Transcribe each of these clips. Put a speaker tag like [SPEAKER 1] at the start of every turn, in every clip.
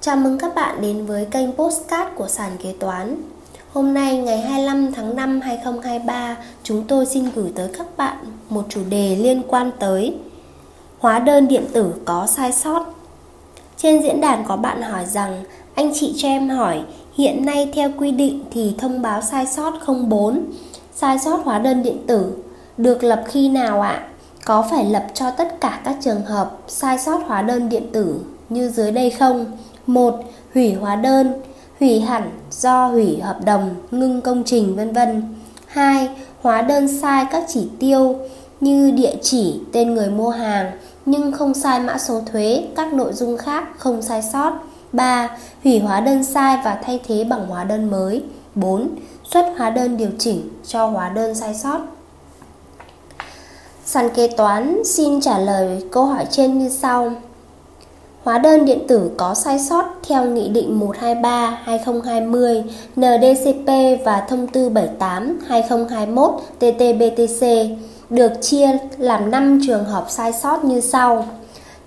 [SPEAKER 1] Chào mừng các bạn đến với kênh Postcard của Sàn Kế Toán. Hôm nay ngày 25 tháng 5 2023, chúng tôi xin gửi tới các bạn một chủ đề liên quan tới hóa đơn điện tử có sai sót. Trên diễn đàn có bạn hỏi rằng anh chị cho em hỏi hiện nay theo quy định thì thông báo sai sót 04 sai sót hóa đơn điện tử được lập khi nào ạ? Có phải lập cho tất cả các trường hợp sai sót hóa đơn điện tử như dưới đây không? 1. Hủy hóa đơn, hủy hẳn do hủy hợp đồng, ngưng công trình vân vân. 2. Hóa đơn sai các chỉ tiêu như địa chỉ, tên người mua hàng nhưng không sai mã số thuế, các nội dung khác không sai sót. 3. Hủy hóa đơn sai và thay thế bằng hóa đơn mới. 4. Xuất hóa đơn điều chỉnh cho hóa đơn sai sót. Sàn kế toán xin trả lời câu hỏi trên như sau. Hóa đơn điện tử có sai sót theo Nghị định 123-2020 NDCP và Thông tư 78-2021 TT-BTC được chia làm 5 trường hợp sai sót như sau.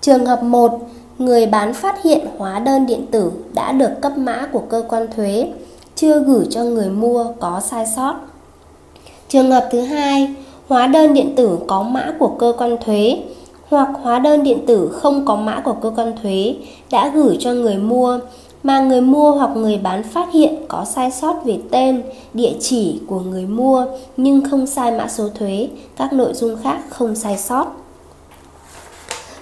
[SPEAKER 1] Trường hợp 1, người bán phát hiện hóa đơn điện tử đã được cấp mã của cơ quan thuế, chưa gửi cho người mua có sai sót. Trường hợp thứ hai, hóa đơn điện tử có mã của cơ quan thuế hoặc hóa đơn điện tử không có mã của cơ quan thuế đã gửi cho người mua mà người mua hoặc người bán phát hiện có sai sót về tên, địa chỉ của người mua nhưng không sai mã số thuế, các nội dung khác không sai sót.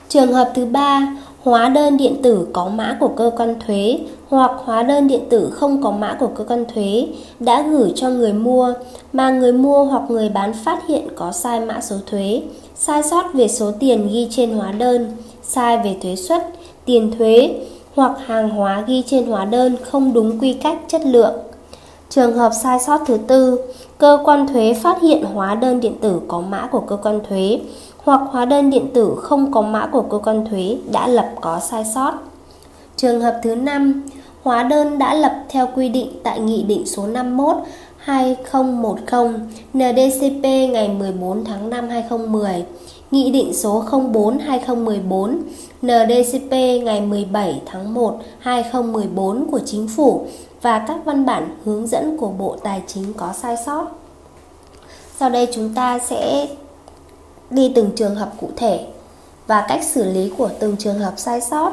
[SPEAKER 1] Trường hợp thứ ba, hóa đơn điện tử có mã của cơ quan thuế hoặc hóa đơn điện tử không có mã của cơ quan thuế đã gửi cho người mua mà người mua hoặc người bán phát hiện có sai mã số thuế, sai sót về số tiền ghi trên hóa đơn, sai về thuế suất, tiền thuế hoặc hàng hóa ghi trên hóa đơn không đúng quy cách chất lượng. Trường hợp sai sót thứ tư, cơ quan thuế phát hiện hóa đơn điện tử có mã của cơ quan thuế hoặc hóa đơn điện tử không có mã của cơ quan thuế đã lập có sai sót. Trường hợp thứ năm, hóa đơn đã lập theo quy định tại Nghị định số 51 2010 NDCP ngày 14 tháng 5 2010, Nghị định số 04 2014 NDCP ngày 17 tháng 1 2014 của Chính phủ và các văn bản hướng dẫn của Bộ Tài chính có sai sót. Sau đây chúng ta sẽ đi từng trường hợp cụ thể và cách xử lý của từng trường hợp sai sót.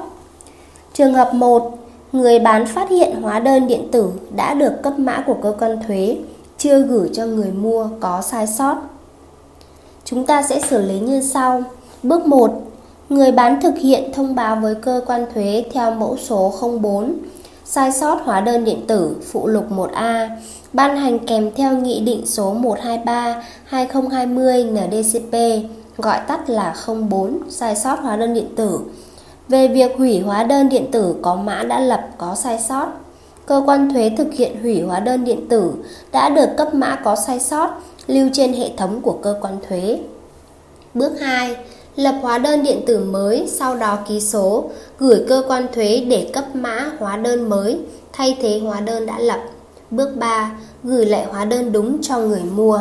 [SPEAKER 1] Trường hợp 1, người bán phát hiện hóa đơn điện tử đã được cấp mã của cơ quan thuế, chưa gửi cho người mua có sai sót. Chúng ta sẽ xử lý như sau. Bước 1, người bán thực hiện thông báo với cơ quan thuế theo mẫu số 04 sai sót hóa đơn điện tử phụ lục 1A ban hành kèm theo Nghị định số 123-2020 NDCP, gọi tắt là 04, sai sót hóa đơn điện tử. Về việc hủy hóa đơn điện tử có mã đã lập có sai sót, cơ quan thuế thực hiện hủy hóa đơn điện tử đã được cấp mã có sai sót lưu trên hệ thống của cơ quan thuế. Bước 2. Lập hóa đơn điện tử mới, sau đó ký số, gửi cơ quan thuế để cấp mã hóa đơn mới, thay thế hóa đơn đã lập. Bước 3. Gửi lại hóa đơn đúng cho người mua.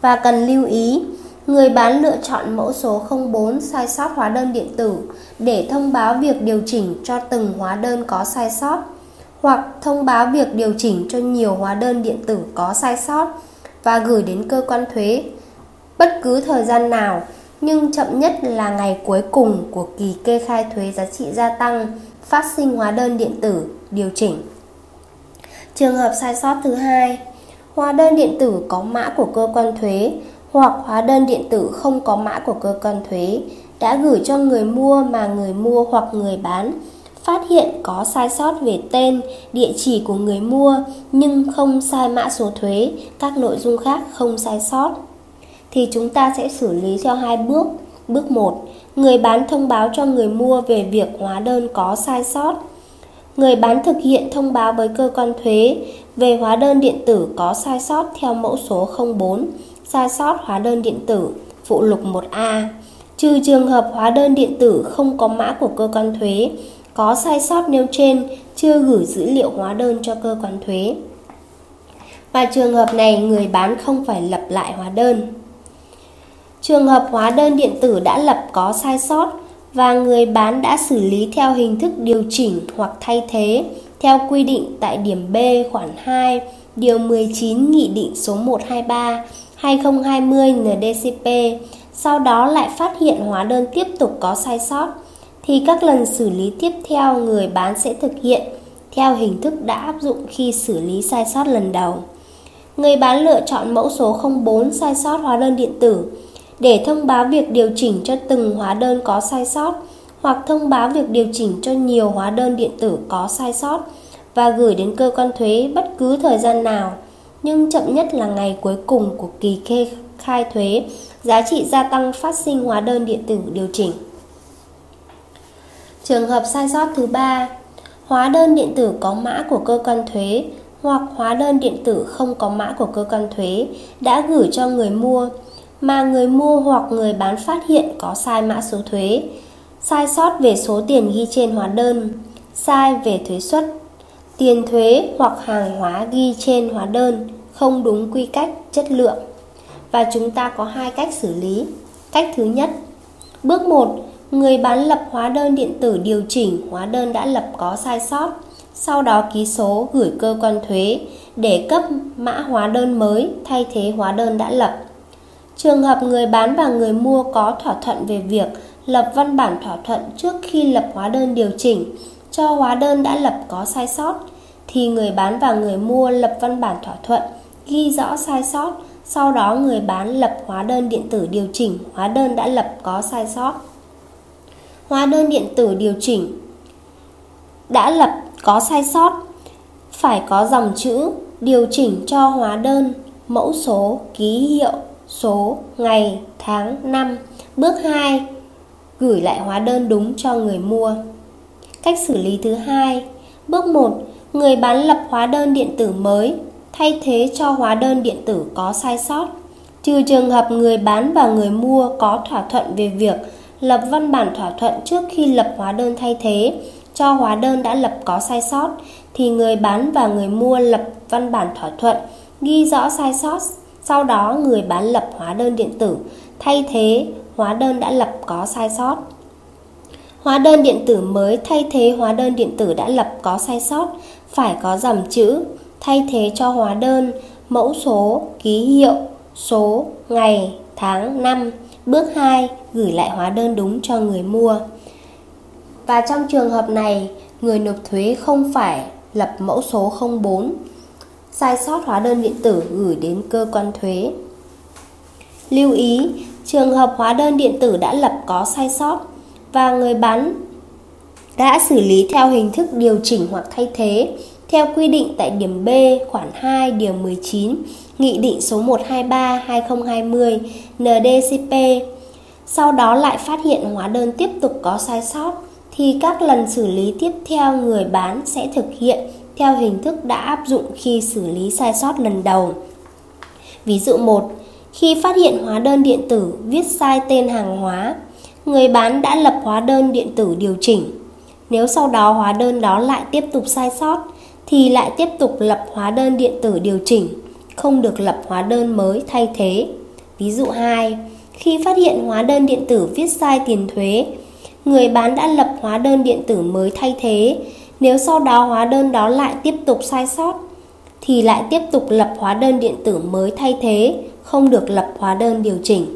[SPEAKER 1] Và cần lưu ý, người bán lựa chọn mẫu số 04 sai sót hóa đơn điện tử để thông báo việc điều chỉnh cho từng hóa đơn có sai sót hoặc thông báo việc điều chỉnh cho nhiều hóa đơn điện tử có sai sót và gửi đến cơ quan thuế bất cứ thời gian nào nhưng chậm nhất là ngày cuối cùng của kỳ kê khai thuế giá trị gia tăng phát sinh hóa đơn điện tử điều chỉnh. Trường hợp sai sót thứ hai, hóa đơn điện tử có mã của cơ quan thuế hoặc hóa đơn điện tử không có mã của cơ quan thuế đã gửi cho người mua mà người mua hoặc người bán phát hiện có sai sót về tên, địa chỉ của người mua nhưng không sai mã số thuế, các nội dung khác không sai sót thì chúng ta sẽ xử lý theo hai bước. Bước 1, người bán thông báo cho người mua về việc hóa đơn có sai sót. Người bán thực hiện thông báo với cơ quan thuế về hóa đơn điện tử có sai sót theo mẫu số 04, sai sót hóa đơn điện tử, phụ lục 1A. Trừ trường hợp hóa đơn điện tử không có mã của cơ quan thuế, có sai sót nêu trên chưa gửi dữ liệu hóa đơn cho cơ quan thuế. Và trường hợp này người bán không phải lập lại hóa đơn. Trường hợp hóa đơn điện tử đã lập có sai sót và người bán đã xử lý theo hình thức điều chỉnh hoặc thay thế theo quy định tại điểm B khoản 2 điều 19 Nghị định số 123 2020 NDCP sau đó lại phát hiện hóa đơn tiếp tục có sai sót thì các lần xử lý tiếp theo người bán sẽ thực hiện theo hình thức đã áp dụng khi xử lý sai sót lần đầu. Người bán lựa chọn mẫu số 04 sai sót hóa đơn điện tử để thông báo việc điều chỉnh cho từng hóa đơn có sai sót hoặc thông báo việc điều chỉnh cho nhiều hóa đơn điện tử có sai sót và gửi đến cơ quan thuế bất cứ thời gian nào, nhưng chậm nhất là ngày cuối cùng của kỳ kê khai thuế, giá trị gia tăng phát sinh hóa đơn điện tử điều chỉnh. Trường hợp sai sót thứ ba, hóa đơn điện tử có mã của cơ quan thuế hoặc hóa đơn điện tử không có mã của cơ quan thuế đã gửi cho người mua mà người mua hoặc người bán phát hiện có sai mã số thuế, sai sót về số tiền ghi trên hóa đơn, sai về thuế suất, tiền thuế hoặc hàng hóa ghi trên hóa đơn không đúng quy cách chất lượng. Và chúng ta có hai cách xử lý. Cách thứ nhất, bước 1, người bán lập hóa đơn điện tử điều chỉnh hóa đơn đã lập có sai sót, sau đó ký số gửi cơ quan thuế để cấp mã hóa đơn mới thay thế hóa đơn đã lập. Trường hợp người bán và người mua có thỏa thuận về việc lập văn bản thỏa thuận trước khi lập hóa đơn điều chỉnh cho hóa đơn đã lập có sai sót thì người bán và người mua lập văn bản thỏa thuận ghi rõ sai sót, sau đó người bán lập hóa đơn điện tử điều chỉnh, hóa đơn đã lập có sai sót. Hóa đơn điện tử điều chỉnh đã lập có sai sót, phải có dòng chữ điều chỉnh cho hóa đơn, mẫu số, ký hiệu, số, ngày, tháng, năm. Bước 2 gửi lại hóa đơn đúng cho người mua. Cách xử lý thứ hai. Bước 1 người bán lập hóa đơn điện tử mới thay thế cho hóa đơn điện tử có sai sót. Trừ trường hợp người bán và người mua có thỏa thuận về việc lập văn bản thỏa thuận trước khi lập hóa đơn thay thế, cho hóa đơn đã lập có sai sót, thì người bán và người mua lập văn bản thỏa thuận ghi rõ sai sót, sau đó người bán lập hóa đơn điện tử, thay thế hóa đơn đã lập có sai sót. Hóa đơn điện tử mới thay thế hóa đơn điện tử đã lập có sai sót phải có dòng chữ thay thế cho hóa đơn mẫu số ký hiệu số ngày tháng năm bước 2 gửi lại hóa đơn đúng cho người mua và trong trường hợp này người nộp thuế không phải lập mẫu số 04 sai sót hóa đơn điện tử gửi đến cơ quan thuế. Lưu ý, trường hợp hóa đơn điện tử đã lập có sai sót và người bán đã xử lý theo hình thức điều chỉnh hoặc thay thế theo quy định tại điểm B khoản 2 điều 19 Nghị định số 123/2020 NDCP. Sau đó lại phát hiện hóa đơn tiếp tục có sai sót thì các lần xử lý tiếp theo người bán sẽ thực hiện theo hình thức đã áp dụng khi xử lý sai sót lần đầu. Ví dụ 1. Khi phát hiện hóa đơn điện tử viết sai tên hàng hóa, người bán đã lập hóa đơn điện tử điều chỉnh. Nếu sau đó hóa đơn đó lại tiếp tục sai sót, thì lại tiếp tục lập hóa đơn điện tử điều chỉnh, không được lập hóa đơn mới thay thế. Ví dụ 2. Khi phát hiện hóa đơn điện tử viết sai tiền thuế, người bán đã lập hóa đơn điện tử mới thay thế nếu sau đó hóa đơn đó lại tiếp tục sai sót thì lại tiếp tục lập hóa đơn điện tử mới thay thế, không được lập hóa đơn điều chỉnh.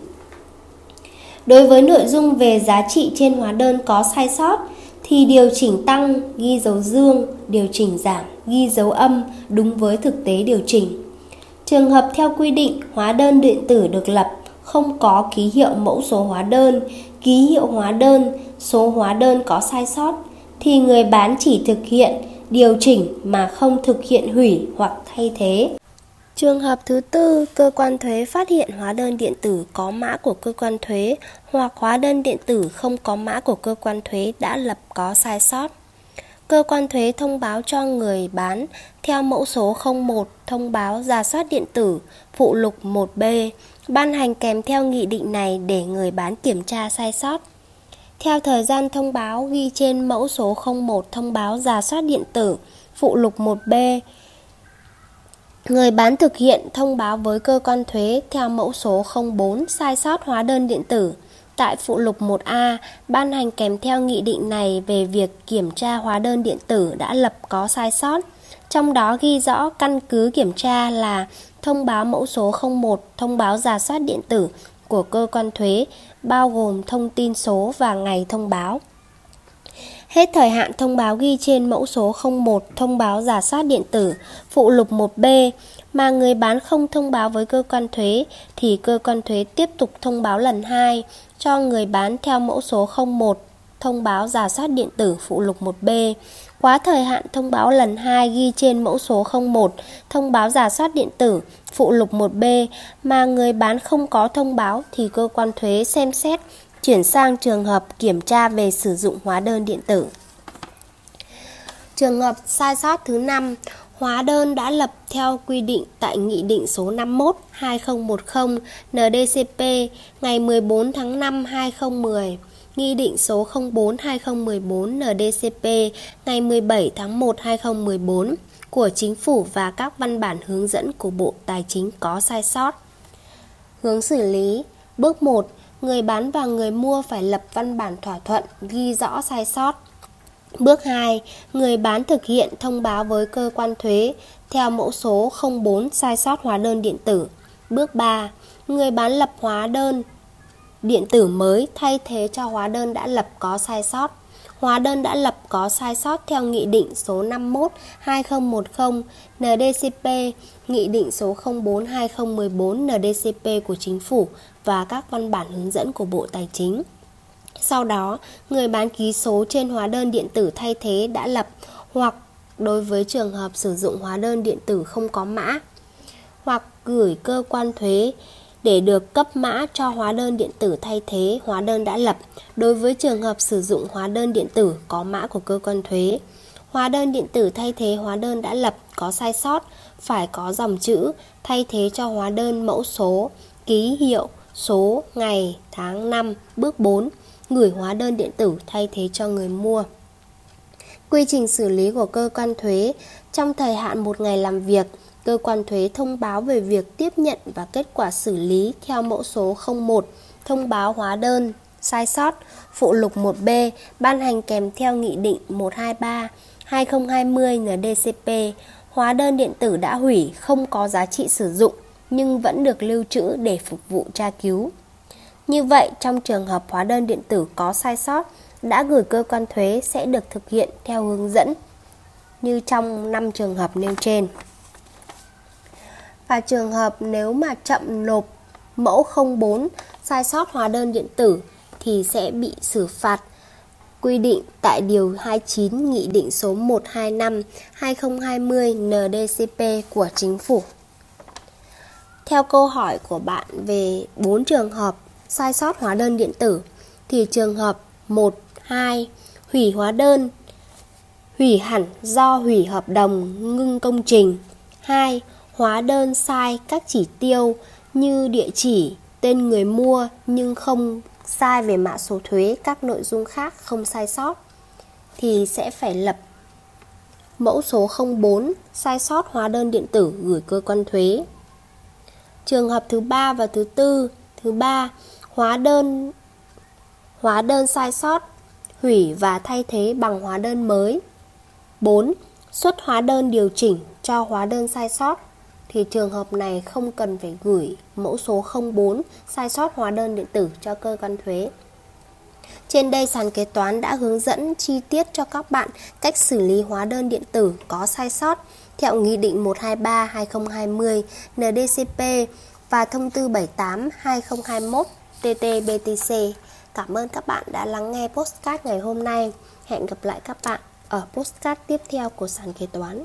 [SPEAKER 1] Đối với nội dung về giá trị trên hóa đơn có sai sót thì điều chỉnh tăng ghi dấu dương, điều chỉnh giảm ghi dấu âm đúng với thực tế điều chỉnh. Trường hợp theo quy định hóa đơn điện tử được lập không có ký hiệu mẫu số hóa đơn, ký hiệu hóa đơn, số hóa đơn có sai sót thì người bán chỉ thực hiện điều chỉnh mà không thực hiện hủy hoặc thay thế. Trường hợp thứ tư, cơ quan thuế phát hiện hóa đơn điện tử có mã của cơ quan thuế hoặc hóa đơn điện tử không có mã của cơ quan thuế đã lập có sai sót. Cơ quan thuế thông báo cho người bán theo mẫu số 01 thông báo giả soát điện tử phụ lục 1B ban hành kèm theo nghị định này để người bán kiểm tra sai sót. Theo thời gian thông báo ghi trên mẫu số 01 thông báo giả soát điện tử phụ lục 1B, người bán thực hiện thông báo với cơ quan thuế theo mẫu số 04 sai sót hóa đơn điện tử Tại phụ lục 1A, ban hành kèm theo nghị định này về việc kiểm tra hóa đơn điện tử đã lập có sai sót. Trong đó ghi rõ căn cứ kiểm tra là thông báo mẫu số 01, thông báo giả soát điện tử của cơ quan thuế, bao gồm thông tin số và ngày thông báo. Hết thời hạn thông báo ghi trên mẫu số 01 thông báo giả soát điện tử, phụ lục 1B mà người bán không thông báo với cơ quan thuế, thì cơ quan thuế tiếp tục thông báo lần 2 cho người bán theo mẫu số 01 thông báo giả soát điện tử, phụ lục 1B. Quá thời hạn thông báo lần 2 ghi trên mẫu số 01 thông báo giả soát điện tử, phụ lục 1B mà người bán không có thông báo, thì cơ quan thuế xem xét chuyển sang trường hợp kiểm tra về sử dụng hóa đơn điện tử. Trường hợp sai sót thứ 5, hóa đơn đã lập theo quy định tại Nghị định số 51 2010 NDCP ngày 14 tháng 5 2010. Nghị định số 04 2014 NDCP ngày 17 tháng 1 2014 của Chính phủ và các văn bản hướng dẫn của Bộ Tài chính có sai sót. Hướng xử lý Bước 1 người bán và người mua phải lập văn bản thỏa thuận ghi rõ sai sót. Bước 2, người bán thực hiện thông báo với cơ quan thuế theo mẫu số 04 sai sót hóa đơn điện tử. Bước 3, người bán lập hóa đơn điện tử mới thay thế cho hóa đơn đã lập có sai sót. Hóa đơn đã lập có sai sót theo Nghị định số 51 2010 NDCP, Nghị định số 04 2014 NDCP của Chính phủ và các văn bản hướng dẫn của Bộ Tài chính. Sau đó, người bán ký số trên hóa đơn điện tử thay thế đã lập hoặc đối với trường hợp sử dụng hóa đơn điện tử không có mã hoặc gửi cơ quan thuế để được cấp mã cho hóa đơn điện tử thay thế hóa đơn đã lập đối với trường hợp sử dụng hóa đơn điện tử có mã của cơ quan thuế. Hóa đơn điện tử thay thế hóa đơn đã lập có sai sót phải có dòng chữ thay thế cho hóa đơn mẫu số, ký hiệu, số, ngày, tháng, năm. Bước 4. Gửi hóa đơn điện tử thay thế cho người mua. Quy trình xử lý của cơ quan thuế trong thời hạn một ngày làm việc cơ quan thuế thông báo về việc tiếp nhận và kết quả xử lý theo mẫu số 01 thông báo hóa đơn sai sót phụ lục 1B ban hành kèm theo nghị định 123 2020 NDCP hóa đơn điện tử đã hủy không có giá trị sử dụng nhưng vẫn được lưu trữ để phục vụ tra cứu. Như vậy, trong trường hợp hóa đơn điện tử có sai sót đã gửi cơ quan thuế sẽ được thực hiện theo hướng dẫn như trong 5 trường hợp nêu trên. Và trường hợp nếu mà chậm nộp mẫu 04 sai sót hóa đơn điện tử thì sẽ bị xử phạt quy định tại Điều 29 Nghị định số 125 2020 NDCP của Chính phủ. Theo câu hỏi của bạn về 4 trường hợp sai sót hóa đơn điện tử thì trường hợp 1, 2 hủy hóa đơn hủy hẳn do hủy hợp đồng ngưng công trình 2 hóa đơn sai các chỉ tiêu như địa chỉ, tên người mua nhưng không sai về mã số thuế, các nội dung khác không sai sót thì sẽ phải lập mẫu số 04 sai sót hóa đơn điện tử gửi cơ quan thuế. Trường hợp thứ ba và thứ tư, thứ ba, hóa đơn hóa đơn sai sót, hủy và thay thế bằng hóa đơn mới. 4. Xuất hóa đơn điều chỉnh cho hóa đơn sai sót thì trường hợp này không cần phải gửi mẫu số 04 sai sót hóa đơn điện tử cho cơ quan thuế. Trên đây, sàn kế toán đã hướng dẫn chi tiết cho các bạn cách xử lý hóa đơn điện tử có sai sót theo Nghị định 123-2020 NDCP và Thông tư 78-2021 TT-BTC. Cảm ơn các bạn đã lắng nghe postcard ngày hôm nay. Hẹn gặp lại các bạn ở postcard tiếp theo của sàn kế toán.